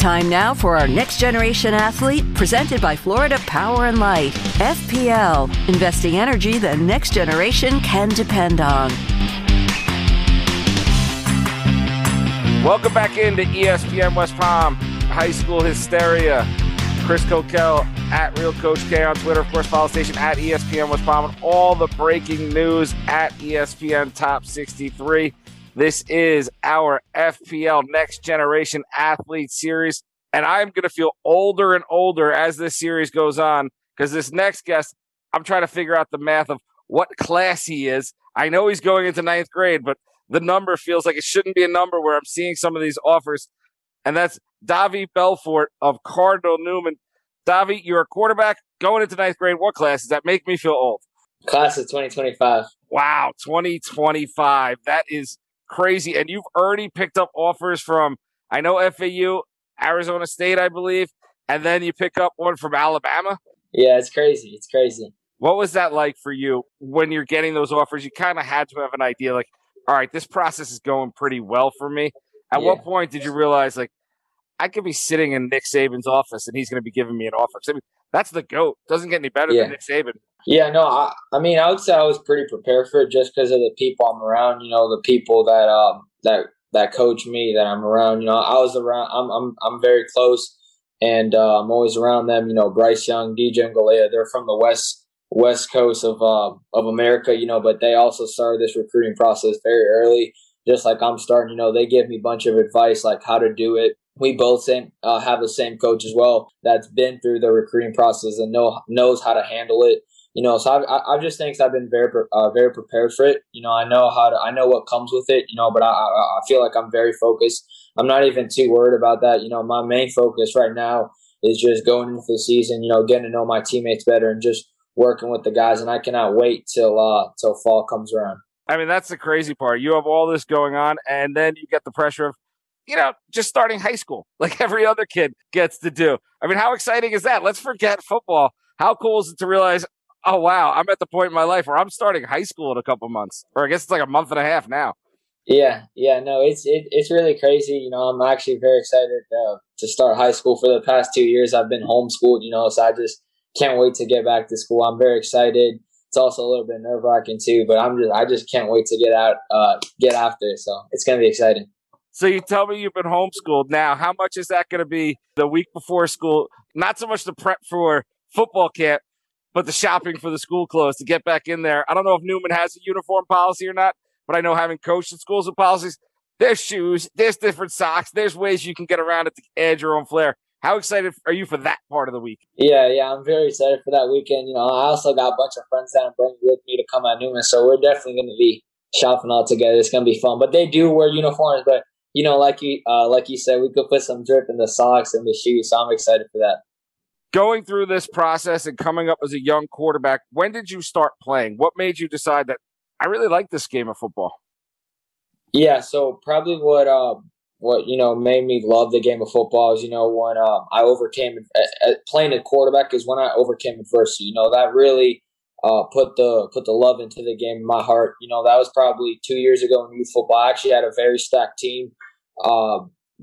Time now for our next generation athlete, presented by Florida Power and Light. FPL, investing energy the next generation can depend on. Welcome back into ESPN West Palm High School Hysteria. Chris Kokell at Real Coach K on Twitter. Of course, follow station at ESPN West Palm and all the breaking news at ESPN Top 63. This is our FPL Next Generation Athlete Series. And I'm going to feel older and older as this series goes on because this next guest, I'm trying to figure out the math of what class he is. I know he's going into ninth grade, but the number feels like it shouldn't be a number where I'm seeing some of these offers. And that's Davi Belfort of Cardinal Newman. Davi, you're a quarterback going into ninth grade. What class does that make me feel old? Class of 2025. Wow, 2025. That is crazy. And you've already picked up offers from, I know FAU, Arizona State, I believe, and then you pick up one from Alabama. Yeah, it's crazy. It's crazy. What was that like for you when you're getting those offers? You kind of had to have an idea, like, all right, this process is going pretty well for me. At yeah. what point did you realize, like, I could be sitting in Nick Saban's office and he's going to be giving me an offer? I mean, that's the goat. Doesn't get any better yeah. than Nick Saban. Yeah, no, I, I mean, I would say I was pretty prepared for it just because of the people I'm around. You know, the people that um that that coach me that I'm around. You know, I was around. I'm I'm I'm very close, and uh, I'm always around them. You know, Bryce Young, DJ Uiagalelei, they're from the west west coast of uh, of America. You know, but they also started this recruiting process very early, just like I'm starting. You know, they give me a bunch of advice like how to do it. We both same uh, have the same coach as well that's been through the recruiting process and know knows how to handle it you know, so I, I just think I've been very, uh, very prepared for it. You know, I know how to, I know what comes with it. You know, but I, I, I feel like I'm very focused. I'm not even too worried about that. You know, my main focus right now is just going into the season. You know, getting to know my teammates better and just working with the guys. And I cannot wait till uh till fall comes around. I mean, that's the crazy part. You have all this going on, and then you get the pressure of, you know, just starting high school like every other kid gets to do. I mean, how exciting is that? Let's forget football. How cool is it to realize oh wow, I'm at the point in my life where I'm starting high school in a couple months, or I guess it's like a month and a half now. Yeah, yeah, no, it's it, it's really crazy. You know, I'm actually very excited uh, to start high school. For the past two years, I've been homeschooled. You know, so I just can't wait to get back to school. I'm very excited. It's also a little bit nerve wracking too, but I'm just I just can't wait to get out, uh, get after. It, so it's gonna be exciting. So you tell me you've been homeschooled now. How much is that going to be the week before school? Not so much the prep for football camp, but the shopping for the school clothes to get back in there. I don't know if Newman has a uniform policy or not, but I know having coached in schools with policies, there's shoes, there's different socks, there's ways you can get around it to add your own flair. How excited are you for that part of the week? Yeah, yeah, I'm very excited for that weekend. You know, I also got a bunch of friends that I'm bringing with me to come at Newman, so we're definitely going to be shopping all together. It's going to be fun. But they do wear uniforms, but you know, like you, uh, like you said, we could put some drip in the socks and the shoes. So I'm excited for that going through this process and coming up as a young quarterback, when did you start playing? What made you decide that I really like this game of football? Yeah, so probably what uh, what you know made me love the game of football is you know when uh, I overcame uh, playing at quarterback is when I overcame adversity. You know that really uh, put the put the love into the game in my heart. You know that was probably two years ago in youth football. I actually had a very stacked team. Uh,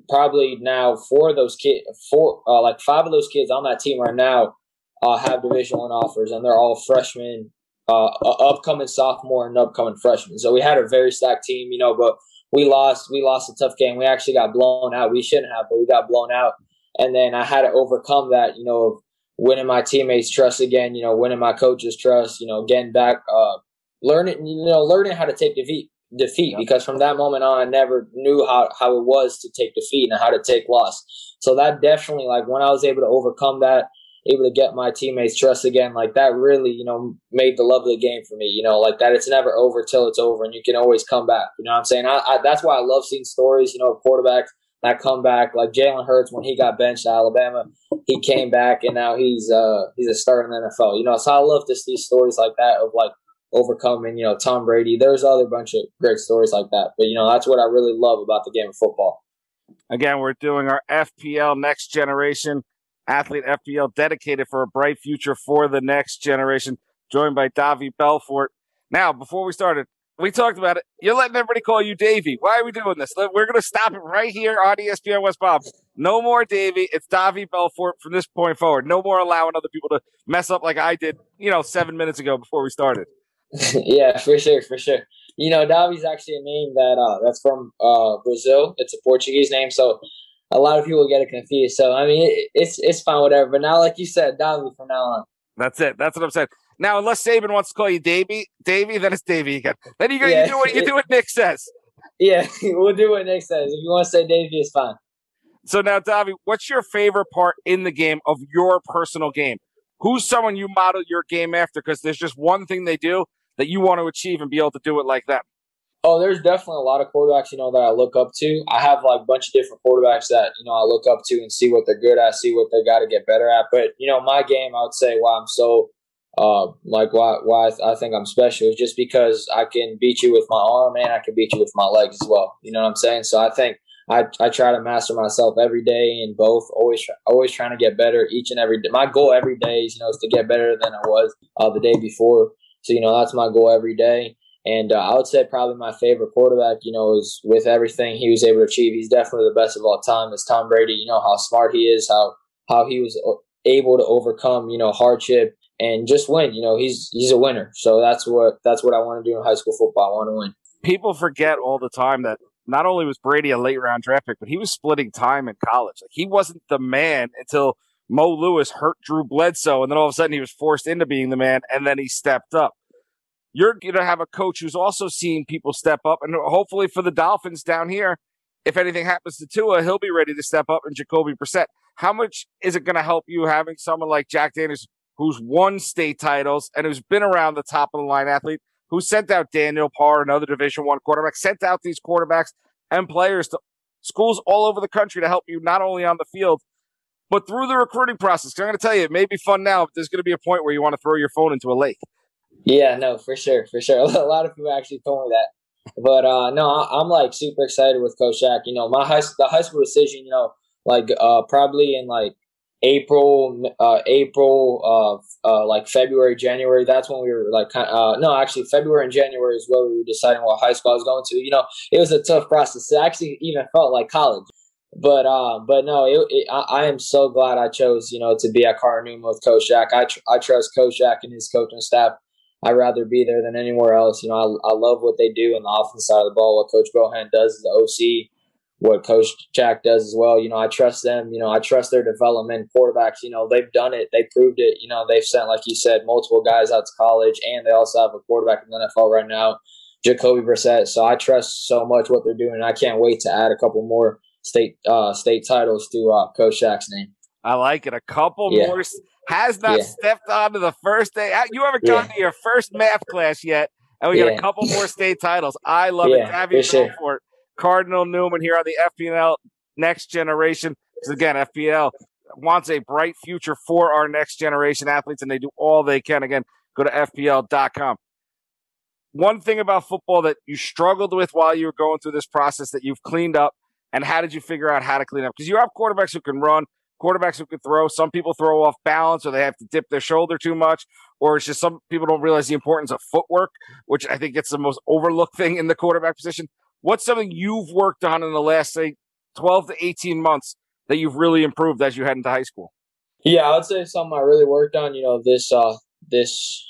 probably now four of those kids, four uh, like five of those kids on that team right now uh, have Division One offers, and they're all freshmen, uh, upcoming sophomore and upcoming freshmen. So we had a very stacked team, you know, but we lost. We lost a tough game. We actually got blown out. We shouldn't have, but we got blown out. And then I had to overcome that, you know, winning my teammates' trust again. You know, winning my coach's trust. You know, getting back, uh, learning, you know, learning how to take defeat defeat because from that moment on, I never knew how, how it was to take defeat and how to take loss. So that definitely, like, when I was able to overcome that, able to get my teammates trust again, like that really, you know, made the love of the game for me. You know, like that it's never over till it's over, and you can always come back. You know what I'm saying? I, I, that's why I love seeing stories. You know, of quarterbacks that come back, like Jalen Hurts when he got benched at Alabama, he came back and now he's uh he's a starter in the NFL. You know, so I love to see stories like that of like overcoming, you know, Tom Brady. There's other bunch of great stories like that. But, you know, that's what I really love about the game of football. Again, we're doing our FPL Next Generation Athlete FPL dedicated for a bright future for the next generation, joined by Davi Belfort. Now, before we started, we talked about it. You're letting everybody call you Davy. Why are we doing this? We're going to stop it right here on ESPN West Palm. No more Davy. It's Davi Belfort from this point forward. No more allowing other people to mess up like I did, you know, seven minutes ago before we started. yeah, for sure, for sure. You know, Davi's actually a name that uh, that's from uh, Brazil. It's a Portuguese name, so a lot of people get it confused. So I mean, it, it's it's fine, whatever. But now, like you said, Davi from now on. That's it. That's what I'm saying. Now, unless Saban wants to call you Davy, Davy, then it's Davy again. Then you, go, yeah. you do what you do what Nick says. Yeah, we'll do what Nick says. If you want to say Davy, it's fine. So now, Davy, what's your favorite part in the game of your personal game? Who's someone you model your game after? Because there's just one thing they do that you want to achieve and be able to do it like them. Oh, there's definitely a lot of quarterbacks, you know, that I look up to. I have like a bunch of different quarterbacks that, you know, I look up to and see what they're good at, see what they got to get better at. But, you know, my game, I would say why I'm so, uh, like why, why I think I'm special is just because I can beat you with my arm and I can beat you with my legs as well. You know what I'm saying? So I think I, I try to master myself every day in both. Always always trying to get better each and every day. My goal every day is you know is to get better than I was uh, the day before. So you know that's my goal every day. And uh, I would say probably my favorite quarterback, you know, is with everything he was able to achieve. He's definitely the best of all time. Is Tom Brady. You know how smart he is, how how he was able to overcome you know hardship and just win. You know he's he's a winner. So that's what that's what I want to do in high school football. I want to win. People forget all the time that not only was Brady a late round draft pick, but he was splitting time in college. Like he wasn't the man until Mo Lewis hurt Drew Bledsoe, and then all of a sudden he was forced into being the man, and then he stepped up. You're going to have a coach who's also seeing people step up, and hopefully for the Dolphins down here, if anything happens to Tua, he'll be ready to step up. And Jacoby Brissett, how much is it going to help you having someone like Jack Daniels, who's won state titles and who's been around the top of the line athlete, who sent out Daniel Parr, another Division One quarterback, sent out these quarterbacks and players to schools all over the country to help you not only on the field but through the recruiting process. I'm going to tell you, it may be fun now, but there's going to be a point where you want to throw your phone into a lake. Yeah, no, for sure, for sure. A lot of people actually told me that, but uh, no, I'm like super excited with Coach Jack. You know, my high the high school decision. You know, like uh, probably in like April, uh, April, uh, uh, like February, January. That's when we were like, uh, no, actually February and January is where we were deciding what high school I was going to. You know, it was a tough process. It actually even felt like college. But uh, but no, it, it, I, I, am so glad I chose you know to be at Cardinal with Coach Jack. I tr- I trust Coach Jack and his coaching staff. I'd rather be there than anywhere else. You know, I, I love what they do on the offense side of the ball. What Coach Bohan does as the OC what Coach Jack does as well. You know, I trust them. You know, I trust their development. Quarterbacks, you know, they've done it. They proved it. You know, they've sent, like you said, multiple guys out to college, and they also have a quarterback in the NFL right now, Jacoby Brissett. So I trust so much what they're doing, and I can't wait to add a couple more state uh, state titles to uh, Coach Jack's name. I like it. A couple yeah. more. Has not yeah. stepped onto the first day. You haven't gone yeah. to your first math class yet, and we got a couple more state titles. I love it. Davy Belfort Cardinal Newman here on the FPL Next Generation. Because again, FPL wants a bright future for our next generation athletes, and they do all they can. Again, go to FPL.com. One thing about football that you struggled with while you were going through this process that you've cleaned up, and how did you figure out how to clean up? Because you have quarterbacks who can run, quarterbacks who can throw. Some people throw off balance or they have to dip their shoulder too much, or it's just some people don't realize the importance of footwork, which I think it's the most overlooked thing in the quarterback position. What's something you've worked on in the last, say, 12 to 18 months that you've really improved as you head into high school? Yeah, I would say something I really worked on, you know, this, uh, this,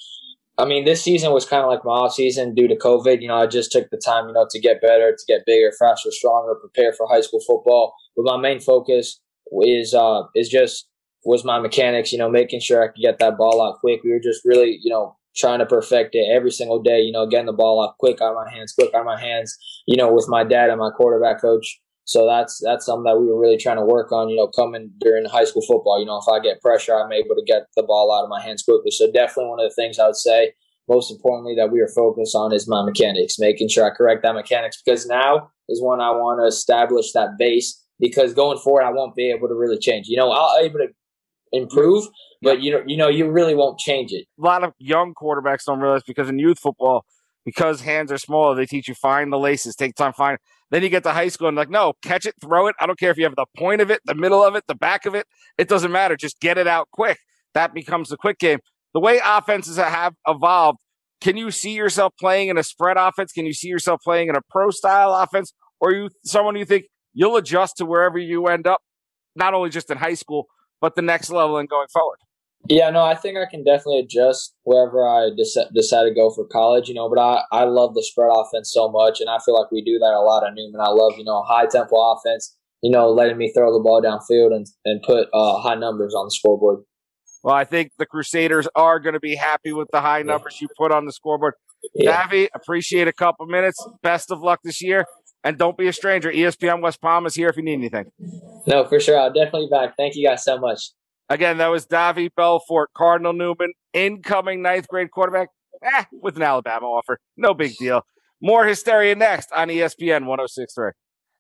I mean, this season was kind of like my off season due to COVID. You know, I just took the time, you know, to get better, to get bigger, faster, stronger, prepare for high school football. But my main focus is, uh, is just, was my mechanics, you know, making sure I could get that ball out quick. We were just really, you know, trying to perfect it every single day, you know, getting the ball off quick out of my hands, quick out of my hands, you know, with my dad and my quarterback coach. So that's that's something that we were really trying to work on, you know, coming during high school football. You know, if I get pressure, I'm able to get the ball out of my hands quickly. So definitely one of the things I would say, most importantly, that we are focused on is my mechanics, making sure I correct that mechanics because now is when I want to establish that base because going forward I won't be able to really change. You know, I'll able to improve, but you know, you know, you really won't change it. A lot of young quarterbacks don't realize because in youth football, because hands are smaller, they teach you find the laces, take time find. Then you get to high school and like, no, catch it, throw it. I don't care if you have the point of it, the middle of it, the back of it. It doesn't matter. Just get it out quick. That becomes the quick game. The way offenses have evolved, can you see yourself playing in a spread offense? Can you see yourself playing in a pro style offense? Or you someone you think you'll adjust to wherever you end up not only just in high school, but the next level and going forward? Yeah, no, I think I can definitely adjust wherever I decide, decide to go for college, you know, but I, I love the spread offense so much, and I feel like we do that a lot at Newman. I love, you know, high tempo offense, you know, letting me throw the ball downfield and, and put uh, high numbers on the scoreboard. Well, I think the Crusaders are going to be happy with the high numbers you put on the scoreboard. Yeah. Davy, appreciate a couple minutes. Best of luck this year. And don't be a stranger. ESPN West Palm is here if you need anything. No, for sure. I'll definitely be back. Thank you guys so much. Again, that was Davy Belfort, Cardinal Newman, incoming ninth grade quarterback eh, with an Alabama offer. No big deal. More hysteria next on ESPN 1063.